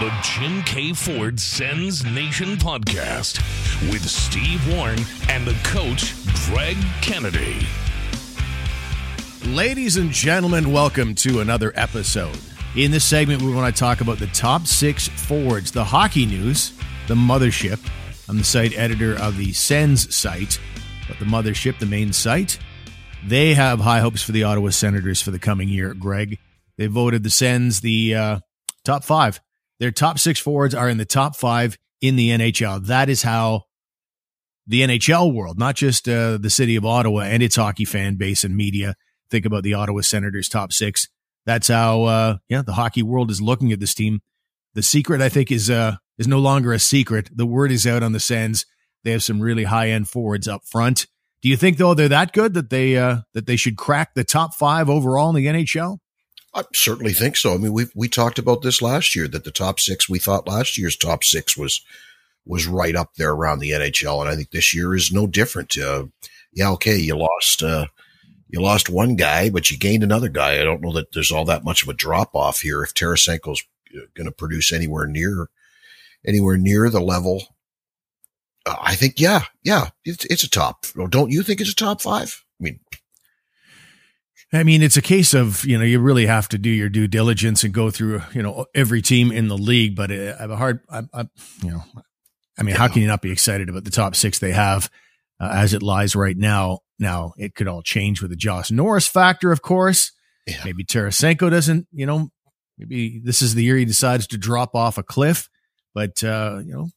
the Jim K. Ford Sens Nation podcast with Steve Warren and the coach, Greg Kennedy. Ladies and gentlemen, welcome to another episode. In this segment, we want to talk about the top six forwards, the hockey news, the mothership. I'm the site editor of the Sens site, but the mothership, the main site, they have high hopes for the Ottawa Senators for the coming year, Greg. They voted the Sens the uh, top five. Their top six forwards are in the top five in the NHL. That is how the NHL world, not just uh, the city of Ottawa and its hockey fan base and media, think about the Ottawa Senators top six. That's how, uh, yeah, the hockey world is looking at this team. The secret, I think, is uh, is no longer a secret. The word is out on the Sens. They have some really high end forwards up front. Do you think though they're that good that they uh, that they should crack the top five overall in the NHL? I certainly think so. I mean, we we talked about this last year that the top six we thought last year's top six was was right up there around the NHL, and I think this year is no different. Uh, yeah, okay, you lost uh, you lost one guy, but you gained another guy. I don't know that there's all that much of a drop off here. If Tarasenko's going to produce anywhere near anywhere near the level, uh, I think yeah, yeah, it's it's a top. Don't you think it's a top five? I mean, it's a case of, you know, you really have to do your due diligence and go through, you know, every team in the league. But I have a hard, I, I, you know, I mean, yeah. how can you not be excited about the top six they have uh, as it lies right now? Now, it could all change with the Josh Norris factor, of course. Yeah. Maybe Tarasenko doesn't, you know, maybe this is the year he decides to drop off a cliff. But, uh, you know,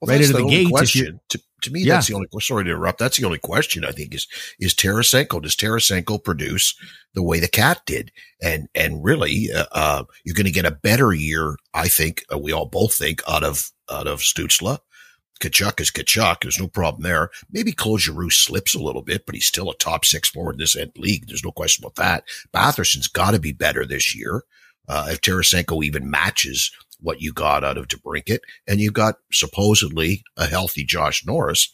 well, right out of the, the gate, question. To, to me, yeah. that's the only. Sorry to interrupt. That's the only question I think is is Tarasenko. Does Tarasenko produce the way the cat did? And and really, uh, uh you're going to get a better year. I think uh, we all both think out of out of Stützle. Tkachuk is Tkachuk. There's no problem there. Maybe Claude Giroux slips a little bit, but he's still a top six forward in this league. There's no question about that. Batherson's got to be better this year. Uh, if Tarasenko even matches what you got out of DeBrincat, and you got supposedly a healthy Josh Norris.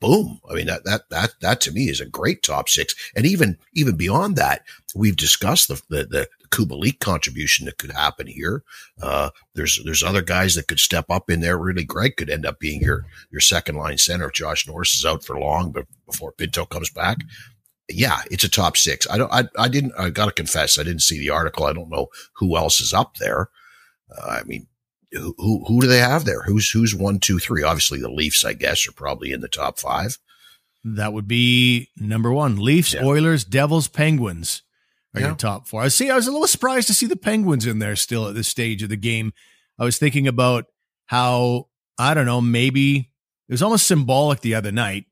Boom. I mean, that, that, that, that to me is a great top six. And even, even beyond that, we've discussed the, the, the Kubalik contribution that could happen here. Uh, there's, there's other guys that could step up in there. Really, Greg could end up being your, your second line center if Josh Norris is out for long, before Pinto comes back. Yeah, it's a top six. I don't, I, I didn't, I gotta confess, I didn't see the article. I don't know who else is up there. Uh, I mean, who, who, who do they have there? Who's who's one, two, three? Obviously, the Leafs, I guess, are probably in the top five. That would be number one: Leafs, yeah. Oilers, Devils, Penguins are yeah. your top four. I see. I was a little surprised to see the Penguins in there still at this stage of the game. I was thinking about how I don't know. Maybe it was almost symbolic the other night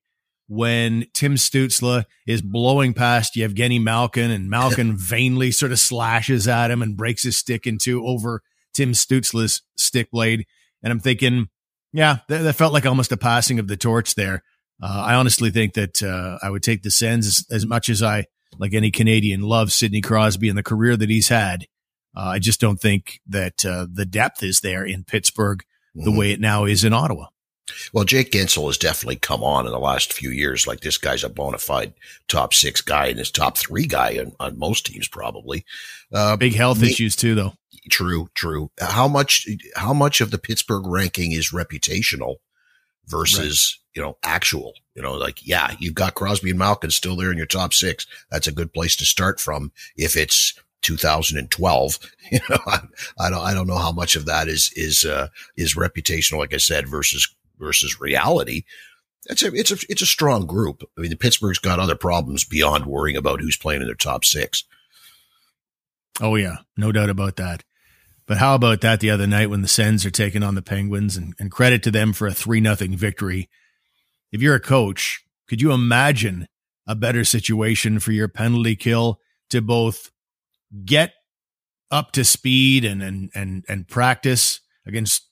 when Tim Stützle is blowing past Yevgeny Malkin and Malkin vainly sort of slashes at him and breaks his stick into over Tim Stützle's stick blade. And I'm thinking, yeah, that, that, felt like almost a passing of the torch there. Uh, I honestly think that uh, I would take the Sens as, as, much as I, like any Canadian, love Sidney Crosby and the career that he's had. Uh, I just don't think that uh, the depth is there in Pittsburgh the mm-hmm. way it now is in Ottawa. Well, Jake Guentzel has definitely come on in the last few years. Like this guy's a bona fide top six guy and his top three guy on, on most teams, probably. Uh, Big health issues too, though. True, true. How much, how much of the Pittsburgh ranking is reputational versus, right. you know, actual? You know, like, yeah, you've got Crosby and Malkin still there in your top six. That's a good place to start from if it's 2012. You know, I, I, don't, I don't know how much of that is, is, uh, is reputational, like I said, versus, versus reality. It's a, it's a, it's a strong group. I mean, the Pittsburgh's got other problems beyond worrying about who's playing in their top six. Oh yeah, no doubt about that. But how about that the other night when the Sens are taking on the Penguins? And, and credit to them for a three nothing victory. If you're a coach, could you imagine a better situation for your penalty kill to both get up to speed and and and and practice against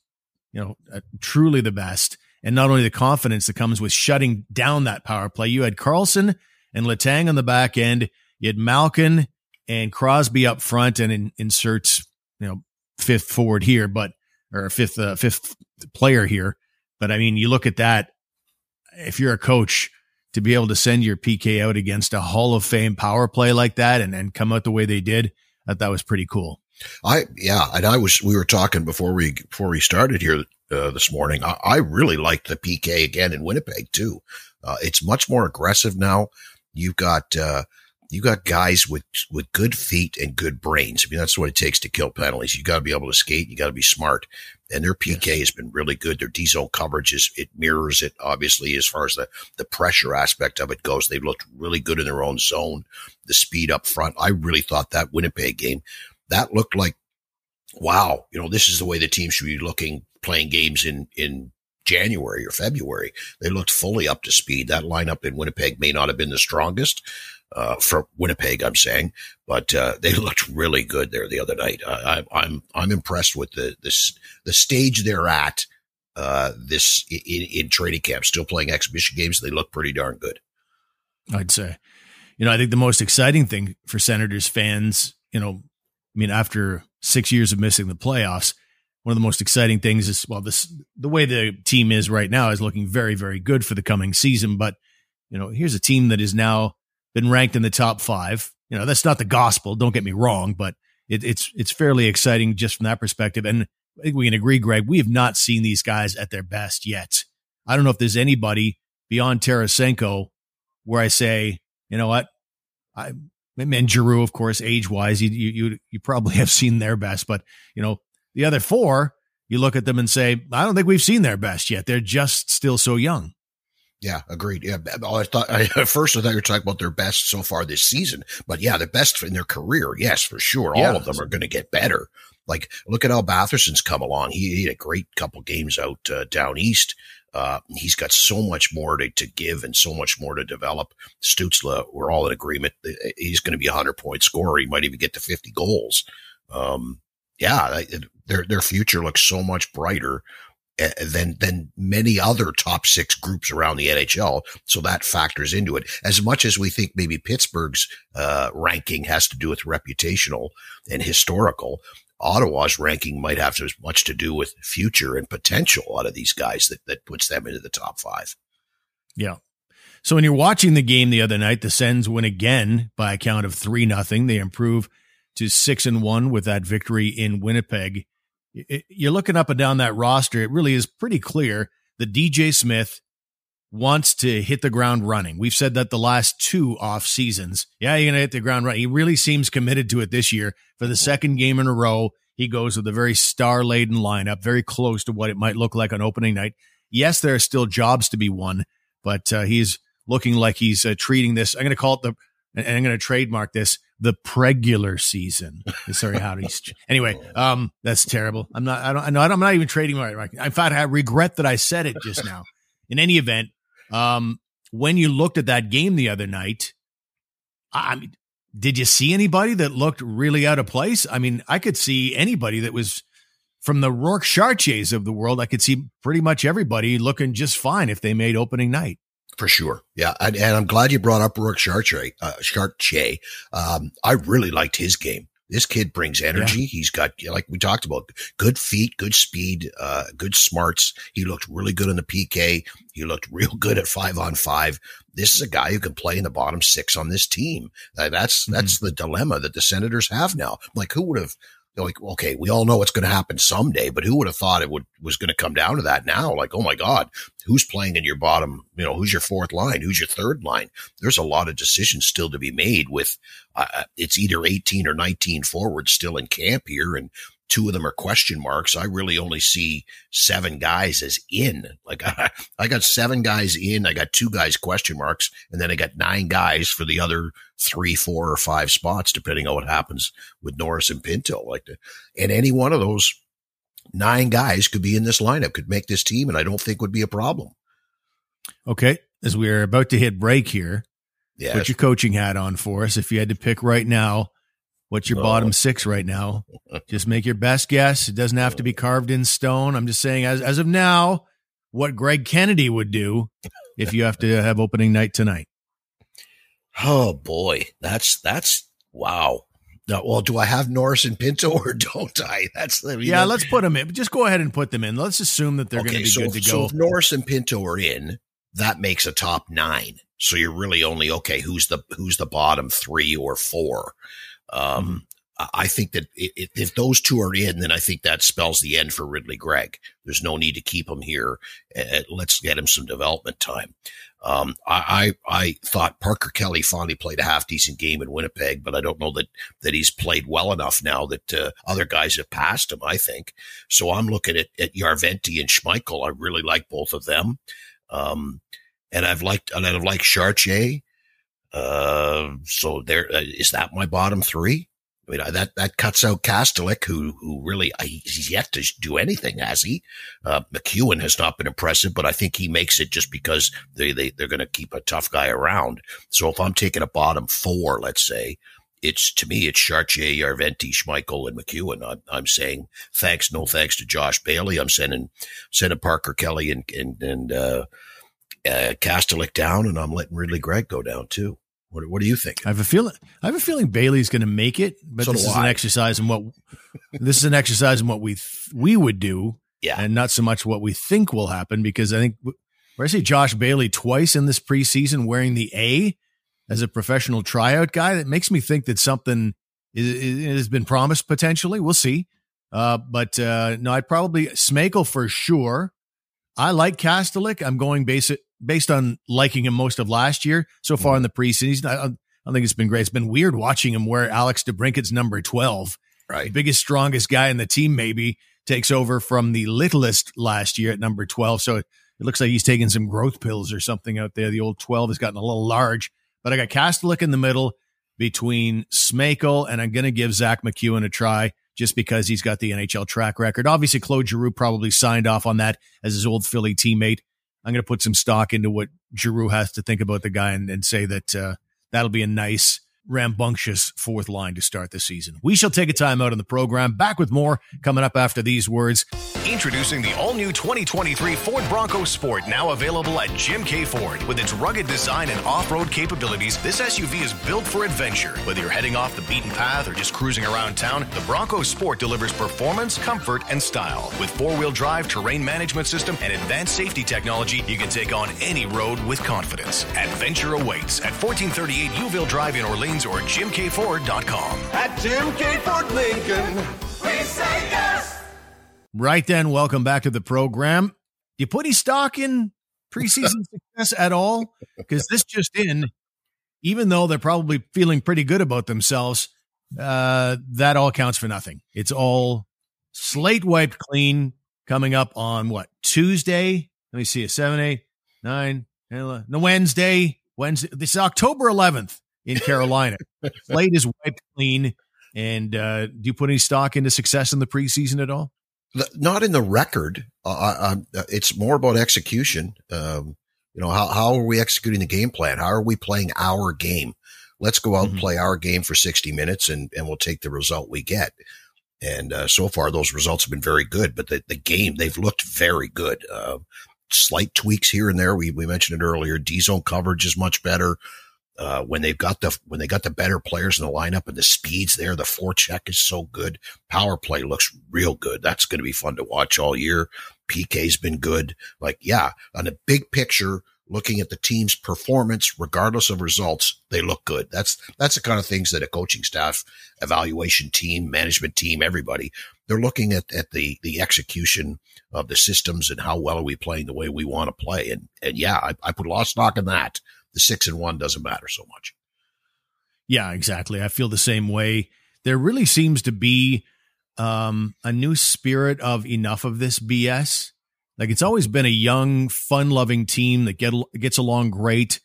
you know uh, truly the best? And not only the confidence that comes with shutting down that power play you had Karlsson and Letang on the back end. You had Malkin and Crosby up front and in, inserts, you know, fifth forward here, but or fifth uh, fifth player here. But I mean, you look at that. If you're a coach, to be able to send your PK out against a Hall of Fame power play like that and and come out the way they did, that that was pretty cool. I yeah, and I was we were talking before we before we started here uh, this morning. I, I really liked the PK again in Winnipeg too. Uh, it's much more aggressive now. You've got uh, you got guys with with good feet and good brains. I mean, that's what it takes to kill penalties. You got to be able to skate. You got to be smart. And their PK yes. has been really good. Their D zone coverage is it mirrors it obviously as far as the the pressure aspect of it goes. They've looked really good in their own zone. The speed up front. I really thought that Winnipeg game that looked like wow. You know, this is the way the team should be looking playing games in in January or February. They looked fully up to speed. That lineup in Winnipeg may not have been the strongest, uh, for Winnipeg, I'm saying, but uh, they looked really good there the other night. I, am I'm I'm impressed with the this the stage they're at. Uh, this in, in training camp, still playing exhibition games. They look pretty darn good. I'd say, you know, I think the most exciting thing for Senators fans, you know, I mean, after six years of missing the playoffs, one of the most exciting things is well, this the way the team is right now is looking very, very good for the coming season. But you know, here's a team that is now been ranked in the top five. You know, that's not the gospel. Don't get me wrong, but it, it's it's fairly exciting just from that perspective. And I think we can agree, Greg. We have not seen these guys at their best yet. I don't know if there's anybody beyond Tarasenko where I say, you know what, I and Giroux, of course, age wise, you you you probably have seen their best, but you know the other four, you look at them and say, I don't think we've seen their best yet. They're just still so young. Yeah, agreed. Yeah, I thought I, at first I thought you were talking about their best so far this season, but yeah, the best in their career. Yes, for sure. All of them are going to get better. Like, look at how Batherson's come along. He, he had a great couple games out uh, down east. Uh, he's got so much more to, to give and so much more to develop. Stützle, we're all in agreement. He's going to be a hundred point scorer. He might even get to 50 goals. Um, yeah, their, their future looks so much brighter than than many other top six groups around the NHL. So that factors into it. As much as we think maybe Pittsburgh's uh, ranking has to do with reputational and historical, Ottawa's ranking might have as much to do with future and potential out of these guys that that puts them into the top five. Yeah. So when you're watching the game the other night, the Sens win again by a count of three nothing. They improve to six and one with that victory in Winnipeg you're looking up and down that roster. It really is pretty clear that DJ Smith wants to hit the ground running. We've said that the last two off seasons. Yeah, you're going to hit the ground running. He really seems committed to it this year. For the second game in a row, he goes with a very star laden lineup, very close to what it might look like on opening night. Yes, there are still jobs to be won, but uh, he's looking like he's uh, treating this. I'm going to call it the, and I'm going to trademark this the pregular season. Sorry, how do you? Anyway, um, that's terrible. I'm not. I don't. I know. I'm not even trading my. In fact, I regret that I said it just now. In any event, um, when you looked at that game the other night, I mean, did you see anybody that looked really out of place? I mean, I could see anybody that was from the Rourke Chartiers of the world. I could see pretty much everybody looking just fine if they made opening night. For sure. Yeah. And, and, I'm glad you brought up Rourke Chartier. Uh, Chartier. Um, I really liked his game. This kid brings energy. Yeah. He's got, like we talked about, good feet, good speed, uh, good smarts. He looked really good in the PK. He looked real good at five on five. This is a guy who can play in the bottom six on this team. Uh, that's, mm-hmm. that's the dilemma that the Senators have now. Like, who would have, like, okay, we all know it's going to happen someday, but who would have thought it would was going to come down to that now? Like, oh my God, who's playing in your bottom? You know, who's your fourth line? Who's your third line? There's a lot of decisions still to be made. With uh, uh it's either 18 or 19 forwards still in camp here, and two of them are question marks. I really only see seven guys as in. Like I, I, got seven guys in, I got two guys question marks, and then I got nine guys for the other three, four, or five spots, depending on what happens with Norris and Pinto. Like, the, and any one of those nine guys could be in this lineup, could make this team, and I don't think would be a problem. Okay, as we are about to hit break here, yes. put your coaching hat on for us. If you had to pick right now What's your bottom six right now? just make your best guess. It doesn't have to be carved in stone. I'm just saying, as as of now, what Greg Kennedy would do if you have to have opening night tonight. Oh boy, that's that's wow. No, well, do I have Norris and Pinto or don't I? That's the yeah. Know. Let's put them in. Just go ahead and put them in. Let's assume that they're okay, going to be so, good to go. So if Norris and Pinto are in, that makes a top nine. So you're really only okay. Who's the who's the bottom three or four? Um, I think that if, if those two are in, then I think that spells the end for Ridley Greig. There's no need to keep him here. Let's get him some development time. Um, I, I, I thought Parker Kelly finally played a half decent game in Winnipeg, but I don't know that that he's played well enough now that uh, other guys have passed him. I think so. I'm looking at at Järventie and Smejkal. I really like both of them, um, and I've liked and I've liked Chartier. Uh, so there uh, is that my bottom three. I mean, that, that cuts out Kastelic, who, who really, he's yet to do anything, has he? Uh, MacEwen has not been impressive, but I think he makes it just because they, they, they're going to keep a tough guy around. So if I'm taking a bottom four, let's say, it's to me, it's Chartier, Järventie, Smejkal, and MacEwen. I'm, I'm saying thanks, no thanks to Josh Bailey. I'm sending, sending Parker Kelly and, and, and, uh, uh, Kastelic down, and I'm letting Ridley Greig go down too. What, what do you think? I have a feeling. I have a feeling Bailey's going to make it, but so this is I. an exercise in what this is an exercise in what we th- we would do, yeah, and not so much what we think will happen. Because I think where I see Josh Bailey twice in this preseason wearing the A as a professional tryout guy, that makes me think that something is, is, has been promised potentially. We'll see. Uh, but uh, no, I'd probably Smejkal for sure. I like Kastelic. I'm going basic based on liking him most of last year so far mm-hmm. in the preseason. I, I don't think it's been great. It's been weird watching him wear Alex DeBrincat's number 12. Right. Biggest, strongest guy in the team, maybe takes over from the littlest last year at number 12. So it, it looks like he's taking some growth pills or something out there. The old 12 has gotten a little large, but I got Kastelic in the middle between Smejkal and I'm going to give Zach MacEwen a try just because he's got the NHL track record. Obviously, Claude Giroux probably signed off on that as his old Philly teammate. I'm going to put some stock into what Giroux has to think about the guy and, and say that uh, that'll be a nice rambunctious fourth line to start the season. We shall take a time out on the program. Back with more coming up after these words. Introducing the all new 2023 Ford Bronco Sport, now available at Jim K. Ford. With its rugged design and off road capabilities, this SUV is built for adventure. Whether you're heading off the beaten path or just cruising around town, the Bronco Sport delivers performance, comfort, and style. With four wheel drive, terrain management system, and advanced safety technology, you can take on any road with confidence. Adventure awaits at 1438 Youville Drive in Orleans or JimKFord.com. At Jim K. Ford Lincoln, we say yes. Right then, welcome back to the program. Do you put any stock in preseason success at all? Because this just in, even though they're probably feeling pretty good about themselves, uh, that all counts for nothing. It's all slate wiped clean coming up on what Tuesday? Let me see a seven, eight, nine, 10, no Wednesday. Wednesday. This is October 11th in Carolina. Slate is wiped clean. And uh, do you put any stock into success in the preseason at all? Not in the record. Uh, uh, it's more about execution. Um, you know, how, how are we executing the game plan? How are we playing our game? Let's go out mm-hmm. and play our game for 60 minutes and, and we'll take the result we get. And uh, so far, those results have been very good, but the, the game, they've looked very good. Uh, slight tweaks here and there. We, we mentioned it earlier. D zone coverage is much better uh, when they've got the when they got the better players in the lineup and the speeds there, the forecheck is so good. Power play looks real good. That's going to be fun to watch all year. PK's been good. Like, yeah, on a big picture, looking at the team's performance, regardless of results, they look good. That's that's the kind of things that a coaching staff, evaluation team, management team, everybody, they're looking at, at the the execution of the systems and how well are we playing the way we want to play. And and yeah, I, I put a lot of stock in that the six and one doesn't matter so much. Yeah, exactly. I feel the same way. There really seems to be um, a new spirit of enough of this BS. Like it's always been a young, fun-loving team that get gets along great,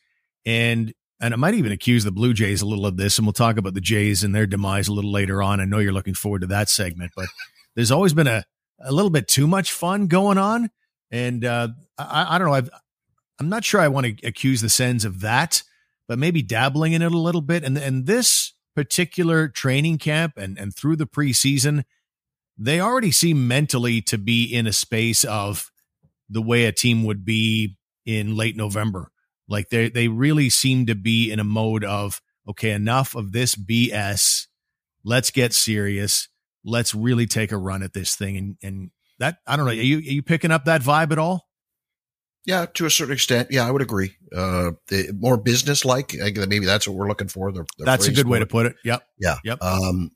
and and I might even accuse the Blue Jays a little of this, and we'll talk about the Jays and their demise a little later on. I know you're looking forward to that segment, but there's always been a a little bit too much fun going on, and uh, I, I don't know. I've I'm not sure I want to accuse the Sens of that, but maybe dabbling in it a little bit. And and this particular training camp and and through the preseason, they already seem mentally to be in a space of the way a team would be in late November. Like they they really seem to be in a mode of okay, enough of this BS. Let's get serious. Let's really take a run at this thing. And and that I don't know. Are you are you picking up that vibe at all? Yeah, to a certain extent. Yeah, I would agree. Uh, the, more business like. Maybe that's what we're looking for. The, the that's a good way to put it. Yep. Yeah. Yep. Um,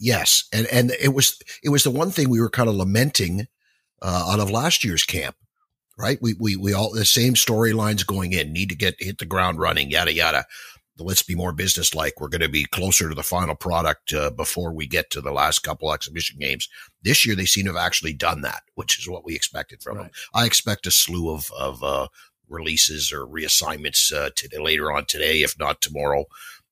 Yes, and and it was it was the one thing we were kind of lamenting uh, out of last year's camp, right? We we we all the same storylines going in. Need to get hit the ground running, yada yada. Let's be more businesslike. We're going to be closer to the final product uh, before we get to the last couple exhibition games. This year, they seem to have actually done that, which is what we expected from right. them. I expect a slew of of uh, releases or reassignments uh, later on today, if not tomorrow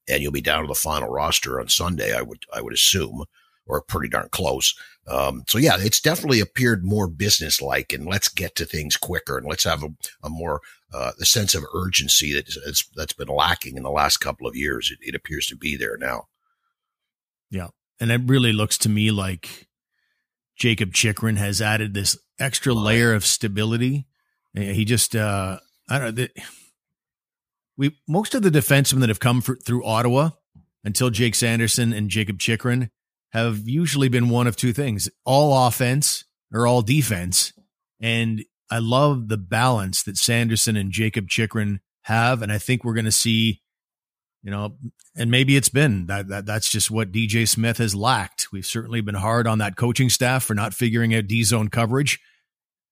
and you'll be down to the final roster on Sunday. I would I would assume, or pretty darn close. Um, so yeah, it's definitely appeared more businesslike, and let's get to things quicker, and let's have a, a more uh, the sense of urgency that that's, that's been lacking in the last couple of years. It, it appears to be there now. Yeah, and it really looks to me like Jakob Chychrun has added this extra layer of stability. He just, uh, I don't know. The, we most of the defensemen that have come for, through Ottawa until Jake Sanderson and Jacob Chychrun have usually been one of two things: all offense or all defense. And I love the balance that Sanderson and Jacob Chychrun have, and I think we're going to see. You know, and maybe it's been that, that that's just what DJ Smith has lacked. We've certainly been hard on that coaching staff for not figuring out D zone coverage.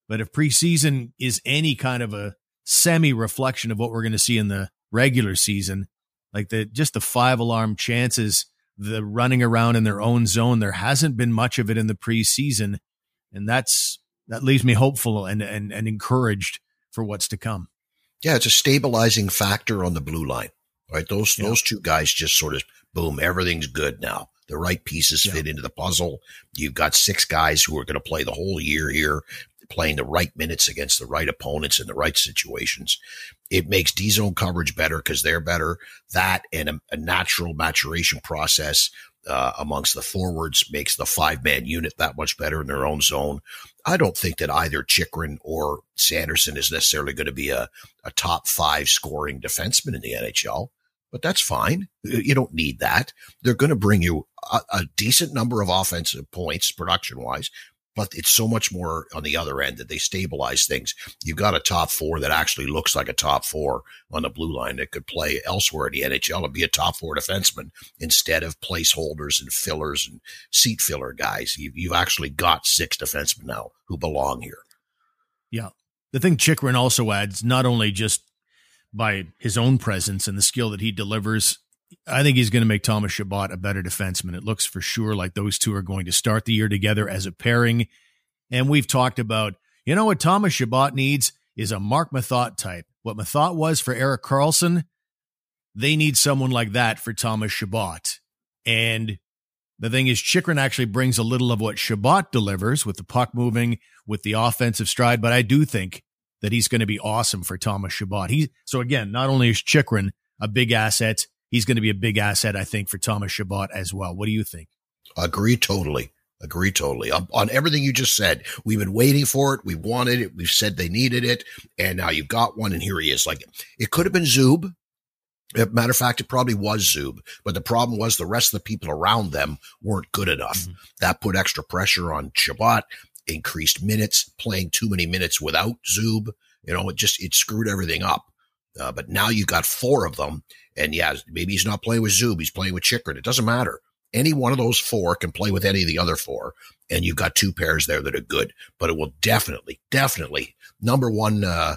But if preseason is any kind of a semi reflection of what we're going to see in the regular season, like the just the five alarm chances, the running around in their own zone, there hasn't been much of it in the preseason, and that's that leaves me hopeful and and and encouraged for what's to come. Yeah, it's a stabilizing factor on the blue line. Right, those yeah. those two guys just sort of boom, everything's good now. The right pieces yeah. fit into the puzzle. You've got six guys who are going to play the whole year here playing the right minutes against the right opponents in the right situations. It makes D zone coverage better because they're better. That and a, a natural maturation process uh, amongst the forwards makes the five man unit that much better in their own zone. I don't think that either Chychrun or Sanderson is necessarily going to be a, a top five scoring defenseman in the NHL, but that's fine. You don't need that. They're going to bring you a, a decent number of offensive points production wise, but it's so much more on the other end that they stabilize things. You've got a top four that actually looks like a top four on the blue line that could play elsewhere in the NHL and be a top four defenseman instead of placeholders and fillers and seat filler guys. You've, you've actually got six defensemen now who belong here. Yeah. The thing Chychrun also adds, not only just by his own presence and the skill that he delivers I think he's going to make Thomas Chabot a better defenseman. It looks for sure like those two are going to start the year together as a pairing. And we've talked about, you know what Thomas Chabot needs is a Marc Methot type. What Methot was for Erik Karlsson, they need someone like that for Thomas Chabot. And the thing is, Chychrun actually brings a little of what Chabot delivers with the puck moving, with the offensive stride. But I do think that he's going to be awesome for Thomas Chabot. He so again, not only is Chychrun a big asset, he's going to be a big asset, I think, for Thomas Chabot as well. What do you think? Agree totally. Agree totally on, on, everything you just said. We've been waiting for it. We wanted it. We've said they needed it, and now you've got one, and here he is. Like it could have been Zub. Matter of fact, it probably was Zub, but the problem was the rest of the people around them weren't good enough. Mm-hmm. That put extra pressure on Chabot, increased minutes, playing too many minutes without Zub. You know, it just it screwed everything up. Uh, but now you've got four of them, and yeah, maybe he's not playing with Zub. He's playing with Chychrun. It doesn't matter. Any one of those four can play with any of the other four. And you've got two pairs there that are good, but it will definitely, definitely number one, uh,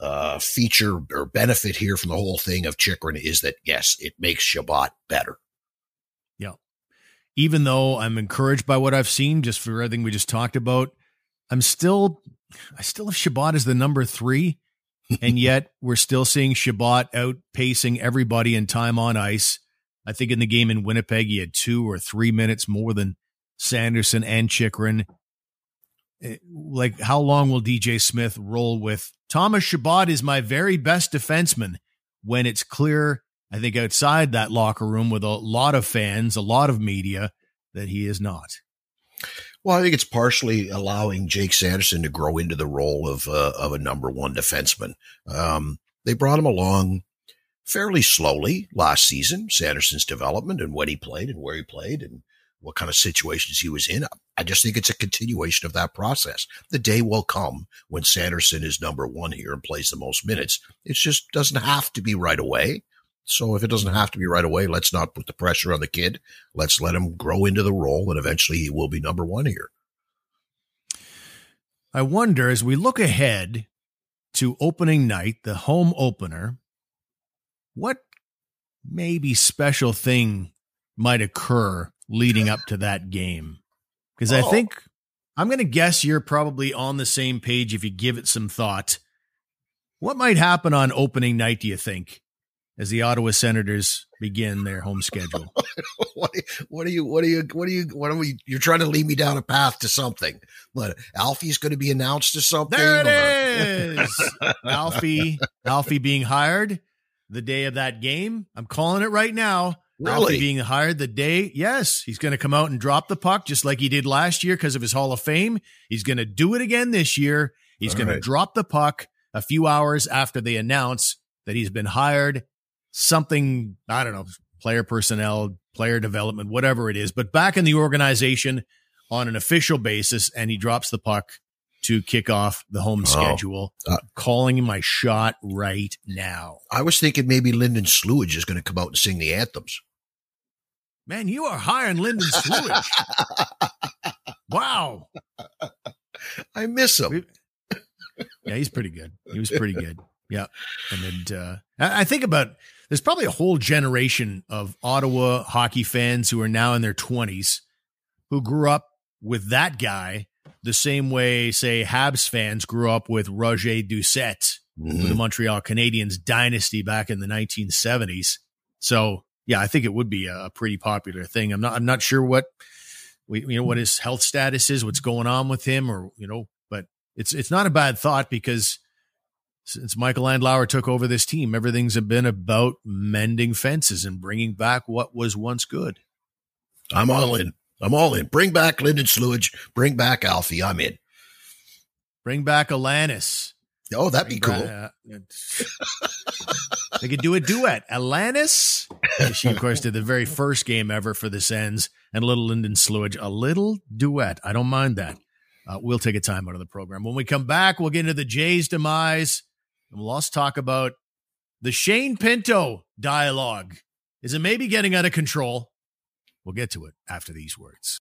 uh, feature or benefit here from the whole thing of Chychrun is that yes, it makes Chabot better. Even though I'm encouraged by what I've seen, just for everything we just talked about, I'm still, I still have Chabot as the number three and yet we're still seeing Chabot outpacing everybody in time on ice. I think in the game in Winnipeg, he had two or three minutes more than Sanderson and Chychrun. Eh, like, how long will DJ Smith roll with Thomas Chabot is my very best defenseman when it's clear, I think, outside that locker room with a lot of fans, a lot of media, that he is not. Well, I think it's partially allowing Jake Sanderson to grow into the role of uh, of a number one defenseman. Um, they brought him along fairly slowly last season. Sanderson's development and when he played and where he played and what kind of situations he was in. I just think it's a continuation of that process. The day will come when Sanderson is number one here and plays the most minutes. It just doesn't have to be right away. So if it doesn't have to be right away, let's not put the pressure on the kid. Let's let him grow into the role, and eventually he will be number one here. I wonder as we look ahead to opening night, the home opener, what maybe special thing might occur leading up to that game? Because oh. I think I'm going to guess you're probably on the same page if you give it some thought. What might happen on opening night, do you think, as the Ottawa Senators begin their home schedule? what, what are you, what are you, what are you, what are we, you're trying to lead me down a path to something. What, Alfie's going to be announced as something? There it is. Alfie, Alfie being hired the day of that game. I'm calling it right now. Really? Alfie being hired the day, yes, he's going to come out and drop the puck just like he did last year because of his Hall of Fame. He's going to do it again this year. He's going right. to drop the puck a few hours after they announce that he's been hired. Something, I don't know, player personnel, player development, whatever it is, but back in the organization on an official basis. And he drops the puck to kick off the home oh. schedule. Uh, calling my shot right now. I was thinking maybe Lyndon Slewidge is going to come out and sing the anthems. Man, you are hiring Lyndon Slewidge. wow. I miss him. yeah, he's pretty good. He was pretty good. Yeah. And then uh, I think about there's probably a whole generation of Ottawa hockey fans who are now in their 20s who grew up with that guy the same way, say, Habs fans grew up with Roger Doucet, mm-hmm. the Montreal Canadiens dynasty back in the 1970s. So, yeah, I think it would be a pretty popular thing. I'm not, I'm not sure what, you know, what his health status is, what's going on with him, or you know, but it's it's not a bad thought because since Michael Andlauer took over this team, everything's been about mending fences and bringing back what was once good. I'm all in. I'm all in. Bring back Lyndon Slewidge. Bring back Alfie. I'm in. Bring back Alanis. Oh, that'd be cool. uh, they could do a duet. Alanis. She, of course, did the very first game ever for the Sens, and little Lyndon Slewidge. A little duet. I don't mind that. Uh, we'll take a time out of the program. When we come back, we'll get into the Jays' demise, and we'll also talk about the Shane Pinto dialogue. Is it maybe getting out of control? We'll get to it after these words.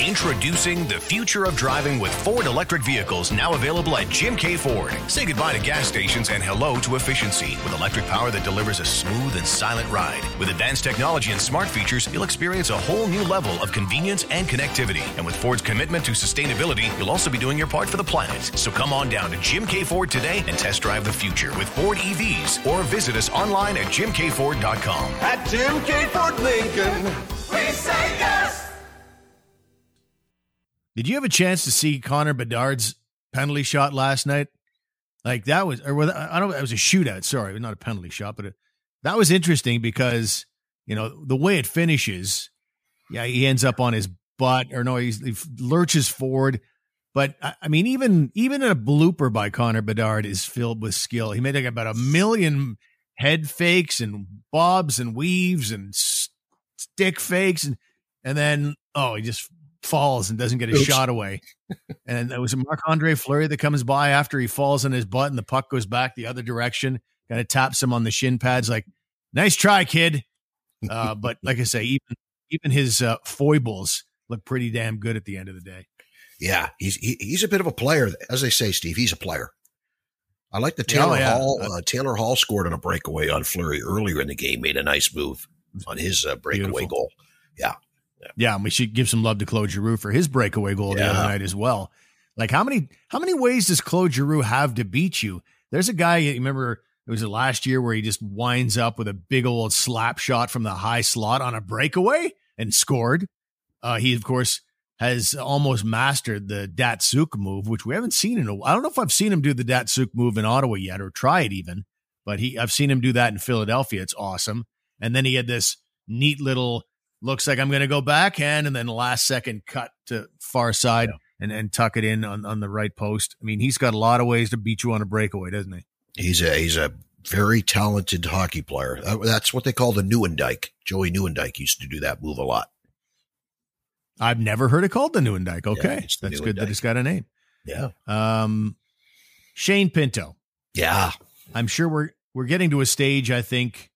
Introducing the future of driving with Ford electric vehicles now available at Jim K. Ford. Say goodbye to gas stations and hello to efficiency with electric power that delivers a smooth and silent ride. With advanced technology and smart features, you'll experience a whole new level of convenience and connectivity. And with Ford's commitment to sustainability, you'll also be doing your part for the planet. So come on down to Jim K. Ford today and test drive the future with Ford EVs or visit us online at jimkford.com. At Jim K. Ford Lincoln, we say yes. Did you have a chance to see Connor Bedard's penalty shot last night? Like that was, or was, I don't know, it was a shootout. Sorry, not a penalty shot, but it, that was interesting because you know the way it finishes. Yeah, he ends up on his butt, or no, he lurches forward. But I mean, even even a blooper by Connor Bedard is filled with skill. He made like about a million head fakes and bobs and weaves and stick fakes, and and then oh, he just falls and doesn't get a Oops. shot away. and it was Marc Andre Fleury that comes by after he falls on his butt and the puck goes back the other direction, kind of taps him on the shin pads, like, nice try, kid. Uh, but like I say, even even his uh, foibles look pretty damn good at the end of the day. Yeah, he's he, he's a bit of a player, as they say, Steve. He's a player. I like the Taylor oh, yeah. Hall. Uh, Taylor Hall scored on a breakaway on Fleury earlier in the game, made a nice move on his uh, breakaway Beautiful. goal. Yeah, yeah. yeah, and we should give some love to Claude Giroux for his breakaway goal yeah. the other night as well. Like how many how many ways does Claude Giroux have to beat you? There's a guy you remember it was the last year where he just winds up with a big old slap shot from the high slot on a breakaway and scored. Uh, he of course has almost mastered the Datsyuk move, which we haven't seen in a. I don't know if I've seen him do the Datsyuk move in Ottawa yet or try it even, but he I've seen him do that in Philadelphia. It's awesome. And then he had this neat little looks like I'm going to go backhand, and then last second cut to far side yeah. and, and tuck it in on, on the right post. I mean, he's got a lot of ways to beat you on a breakaway, doesn't he? He's a he's a very talented hockey player. That's what they call the Nieuwendyk. Joey Nieuwendyk used to do that move a lot. I've never heard it called the Nieuwendyk. Okay, yeah, that's good that it's got a name. Yeah. Um, Shane Pinto. Yeah. I'm sure we're we're getting to a stage. I think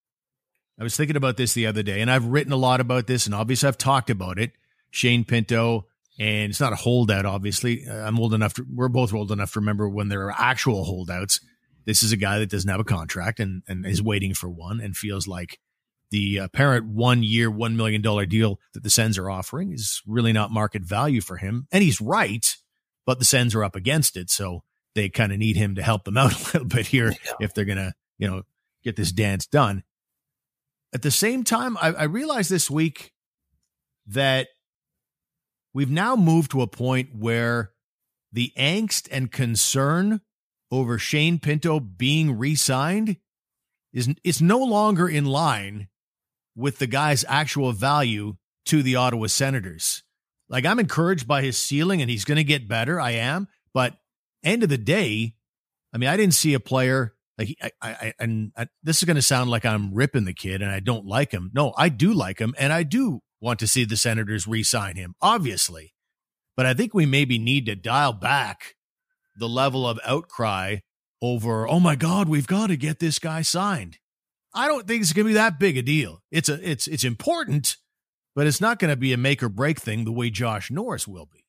I was thinking about this the other day, and I've written a lot about this, and obviously I've talked about it. Shane Pinto, and it's not a holdout, obviously. Uh, I'm old enough to, we're both old enough to remember when there are actual holdouts. This is a guy that doesn't have a contract and, and is waiting for one and feels like the apparent one year, $1 million deal that the Sens are offering is really not market value for him. And he's right, but the Sens are up against it. So they kind of need him to help them out a little bit here yeah. if they're going to, you know, get this dance done. At the same time, I, I realized this week that we've now moved to a point where the angst and concern over Shane Pinto being re-signed is is no longer in line with the guy's actual value to the Ottawa Senators. Like I'm encouraged by his ceiling and he's going to get better. I am, but end of the day, I mean, I didn't see a player like I, I and I, this is going to sound like I'm ripping the kid and I don't like him. No, I do like him and I do want to see the Senators re-sign him, obviously. But I think we maybe need to dial back the level of outcry over, oh my God, we've got to get this guy signed. I don't think it's going to be that big a deal. It's a it's it's important, but it's not going to be a make or break thing the way Josh Norris will be.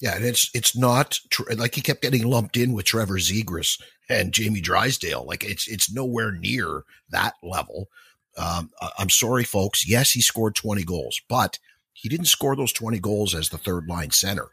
Yeah, and it's it's not like he kept getting lumped in with Trevor Zegras and Jamie Drysdale. Like it's it's nowhere near that level. Um, I'm sorry, folks. Yes, he scored 20 goals, but he didn't score those 20 goals as the third line center.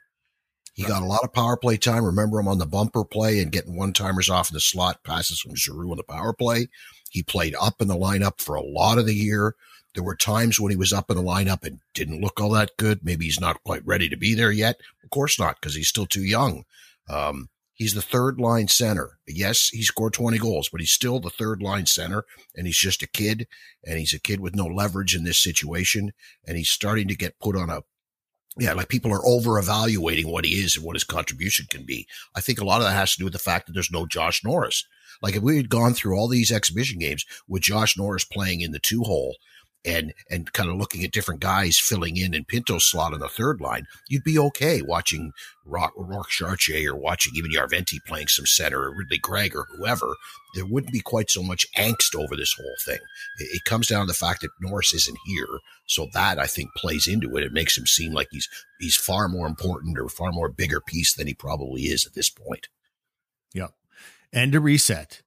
He got a lot of power play time. Remember him on the bumper play and getting one timers off in the slot passes from Giroux on the power play. He played up in the lineup for a lot of the year. There were times when he was up in the lineup and didn't look all that good. Maybe he's not quite ready to be there yet. Of course not, because he's still too young. Um, he's the third line center. Yes, he scored 20 goals, but he's still the third line center and he's just a kid and he's a kid with no leverage in this situation. And he's starting to get put on a yeah, like people are over evaluating what he is and what his contribution can be. I think a lot of that has to do with the fact that there's no Josh Norris. Like if we had gone through all these exhibition games with Josh Norris playing in the two hole and and kind of looking at different guys filling in in Pinto's slot on the third line, you'd be okay watching Rock, Rock Chartier or watching even Järventie playing some center or Ridley Greig or whoever. There wouldn't be quite so much angst over this whole thing. It, it comes down to the fact that Norris isn't here, so that I think plays into it. It makes him seem like he's he's far more important or far more bigger piece than he probably is at this point. Yep. And to reset,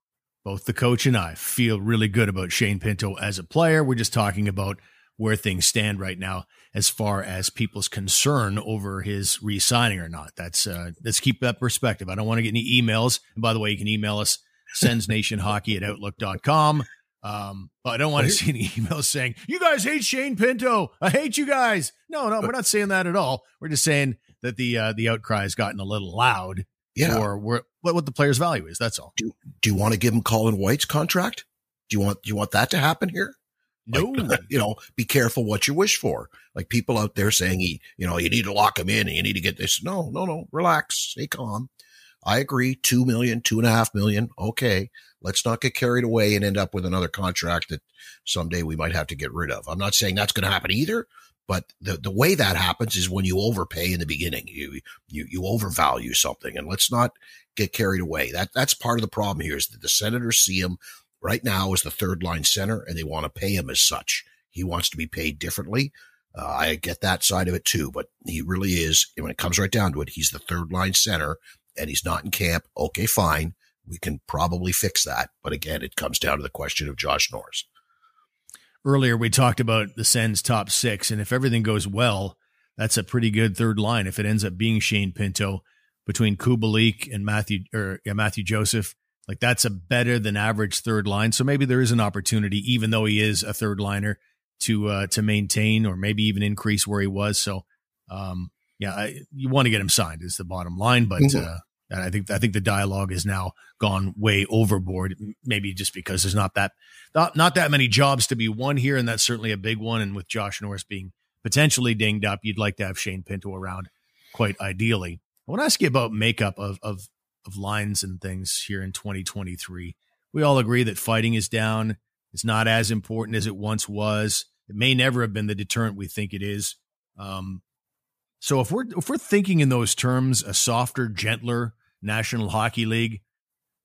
both the coach and I feel really good about Shane Pinto as a player. We're just talking about where things stand right now as far as people's concern over his re-signing or not. That's uh, let's keep that perspective. I don't want to get any emails. And by the way, you can email us sensnationhockey at outlook.com. Um, but I don't want to see any emails saying, you guys hate Shane Pinto. I hate you guys. No, no, we're not saying that at all. We're just saying that the, uh, the outcry has gotten a little loud yeah. for where, what, what the player's value is. That's all. Do, do you want to give him Colin White's contract? Do you want, do you want that to happen here? No, like, you know, be careful what you wish for. Like people out there saying, he, you know, you need to lock him in and you need to get this. No, no, no, relax, stay calm. I agree. Two million, two and a half million. Okay. Let's not get carried away and end up with another contract that someday we might have to get rid of. I'm not saying that's going to happen either, but the, the way that happens is when you overpay in the beginning, you, you, you overvalue something and let's not get carried away. That, that's part of the problem here is that the senators see him right now as the third line center and they want to pay him as such. He wants to be paid differently. Uh, I get that side of it too, but he really is, when it comes right down to it, he's the third line center and he's not in camp. Okay, fine. We can probably fix that. But again, it comes down to the question of Josh Norris earlier we talked about the Sens top six, and if everything goes well, that's a pretty good third line. If it ends up being Shane Pinto between Kubalik and Matthew or yeah, Matthew Joseph, like that's a better than average third line. So maybe there is an opportunity, even though he is a third liner, to uh, to maintain or maybe even increase where he was. So, um, yeah, I, you want to get him signed is the bottom line, but mm-hmm. uh, and I think I think the dialogue has now gone way overboard. Maybe just because there's not that not, not that many jobs to be won here, and that's certainly a big one. And with Josh Norris being potentially dinged up, you'd like to have Shane Pinto around quite ideally. I want to ask you about makeup of of of lines and things here in 2023. We all agree that fighting is down. It's not as important as it once was. It may never have been the deterrent we think it is. Um, so if we're if we're thinking in those terms, a softer, gentler National Hockey League,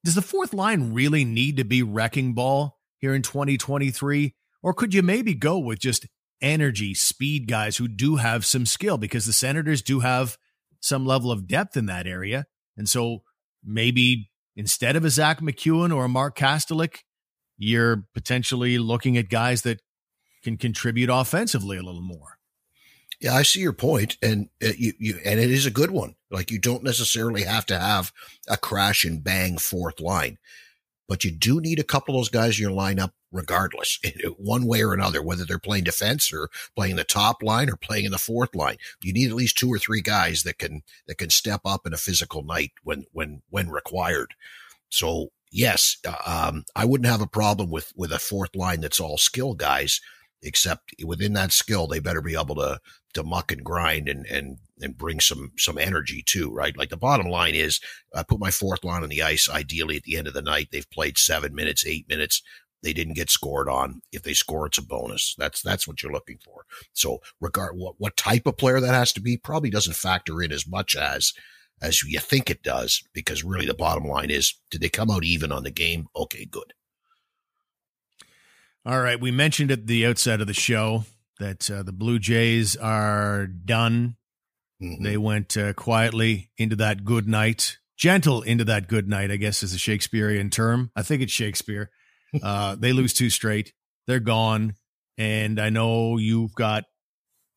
does the fourth line really need to be wrecking ball here in 2023? Or could you maybe go with just energy, speed guys who do have some skill because the Senators do have some level of depth in that area. And so maybe instead of a Zach MacEwen or a Mark Kastelic, you're potentially looking at guys that can contribute offensively a little more. Yeah, I see your point, and uh, you, you, and it is a good one. Like you don't necessarily have to have a crash and bang fourth line, but you do need a couple of those guys in your lineup, regardless, one way or another, whether they're playing defense or playing the top line or playing in the fourth line. You need at least two or three guys that can that can step up in a physical night when when when required. So yes, uh, um, I wouldn't have a problem with with a fourth line that's all skill guys except within that skill, they better be able to to muck and grind and and and bring some some energy too, right? Like the bottom line is, I put my fourth line on the ice. Ideally, at the end of the night, they've played seven minutes, eight minutes. They didn't get scored on. If they score, it's a bonus. That's that's what you're looking for. So, regard what what type of player that has to be probably doesn't factor in as much as as you think it does, because really the bottom line is, did they come out even on the game? Okay, good. All right. We mentioned at the outset of the show that uh, the Blue Jays are done. Mm-hmm. They went uh, quietly into that good night, gentle into that good night, I guess is a Shakespearean term. I think it's Shakespeare. Uh, they lose two straight. They're gone. And I know you've got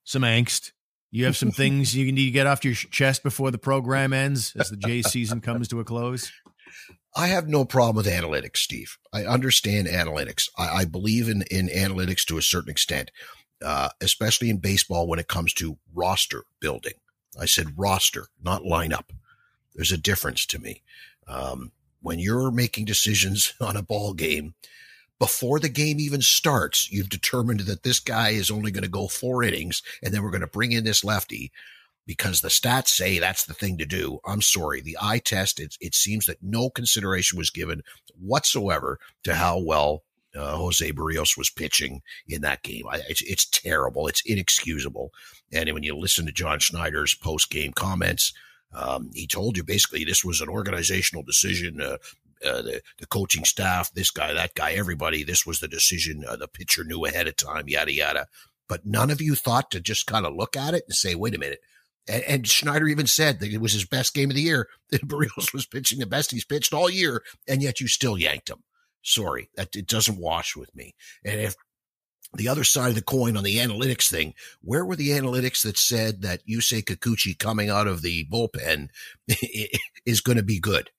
some angst. You have some things you need to get off your chest before the program ends as the Jays season comes to a close. I have no problem with analytics, Steve. I understand analytics. I, I believe in, in analytics to a certain extent, uh, especially in baseball when it comes to roster building. I said roster, not lineup. There's a difference to me. Um, when you're making decisions on a ball game, before the game even starts, you've determined that this guy is only going to go four innings and then we're going to bring in this lefty because the stats say that's the thing to do. I'm sorry. The eye test, it, it seems that no consideration was given whatsoever to how well uh, Jose Berrios was pitching in that game. I, it's, it's terrible. It's inexcusable. And when you listen to John Schneider's post game comments, um, he told you basically this was an organizational decision. Uh, uh, the, the coaching staff, this guy, that guy, everybody, this was the decision. Uh, the pitcher knew ahead of time, yada, yada. But none of you thought to just kind of look at it and say, wait a minute, and, and, Schneider even said that it was his best game of the year. That Berrios was pitching the best he's pitched all year, and yet you still yanked him. Sorry, that it doesn't wash with me. And if the other side of the coin on the analytics thing, where were the analytics that said that Yusei Kikuchi coming out of the bullpen is going to be good?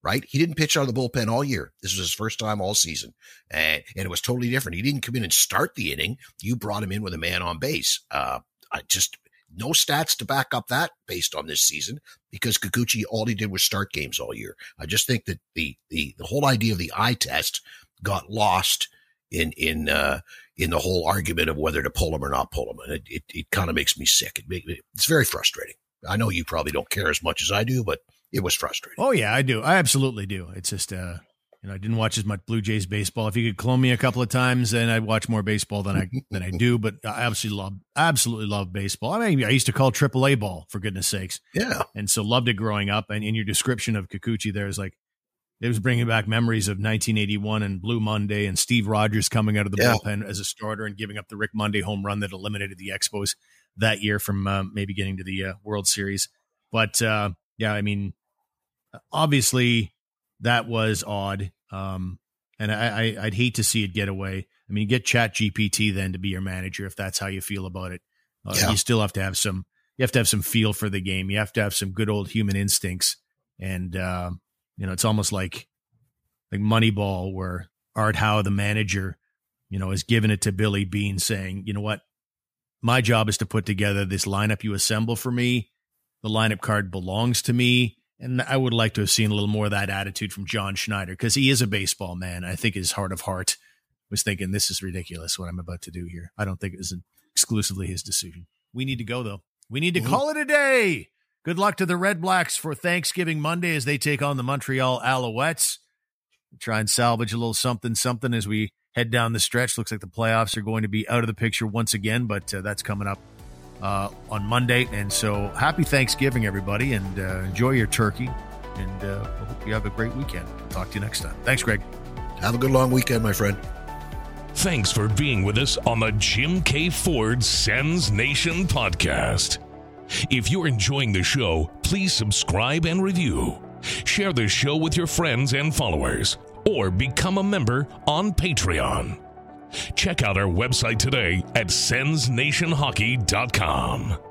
Right? He didn't pitch out of the bullpen all year. This was his first time all season. And, and it was totally different. He didn't come in and start the inning. You brought him in with a man on base. Uh, I just, no stats to back up that based on this season because Kikuchi, all he did was start games all year. I just think that the, the, the whole idea of the eye test got lost in, in, uh, in the whole argument of whether to pull him or not pull him. And it, it, it kind of makes me sick. It, it, it's very frustrating. I know you probably don't care as much as I do, but it was frustrating. Oh yeah, I do. I absolutely do. It's just, uh, you know, I didn't watch as much Blue Jays baseball. If you could clone me a couple of times, then I'd watch more baseball than I than I do. But I absolutely love, absolutely love baseball. I mean, I used to call AAA ball for goodness sakes. Yeah, and so loved it growing up. And in your description of Kikuchi, there is like it was bringing back memories of 1981 and Blue Monday and Steve Rogers coming out of the yeah. bullpen as a starter and giving up the Rick Monday home run that eliminated the Expos that year from uh, maybe getting to the uh, World Series. But uh, yeah, I mean, obviously that was odd. Um, and I, I, would hate to see it get away. I mean, get Chat GPT then to be your manager if that's how you feel about it. Uh, yeah. You still have to have some. You have to have some feel for the game. You have to have some good old human instincts. And uh, you know, it's almost like like Moneyball, where Art Howe, the manager, you know, is giving it to Billy Beane, saying, "You know what? My job is to put together this lineup you assemble for me. The lineup card belongs to me. And I would like to have seen a little more of that attitude from John Schneider because he is a baseball man. I think his heart of heart was thinking, this is ridiculous what I'm about to do here. I don't think it was exclusively his decision. We need to go, though. We need to mm-hmm. call it a day. Good luck to the Red Blacks for Thanksgiving Monday as they take on the Montreal Alouettes. Try and salvage a little something, something as we head down the stretch. Looks like the playoffs are going to be out of the picture once again, but uh, that's coming up uh, on Monday. And so happy Thanksgiving, everybody, and uh, enjoy your turkey. And uh, hope you have a great weekend. talk to you next time. Thanks, Greg. Have a good long weekend, my friend. Thanks for being with us on the Jim Keay Ford Sens Nation podcast. If you're enjoying the show, please subscribe and review. Share the show with your friends and followers, or become a member on Patreon. Check out our website today at sensnationhockey.com.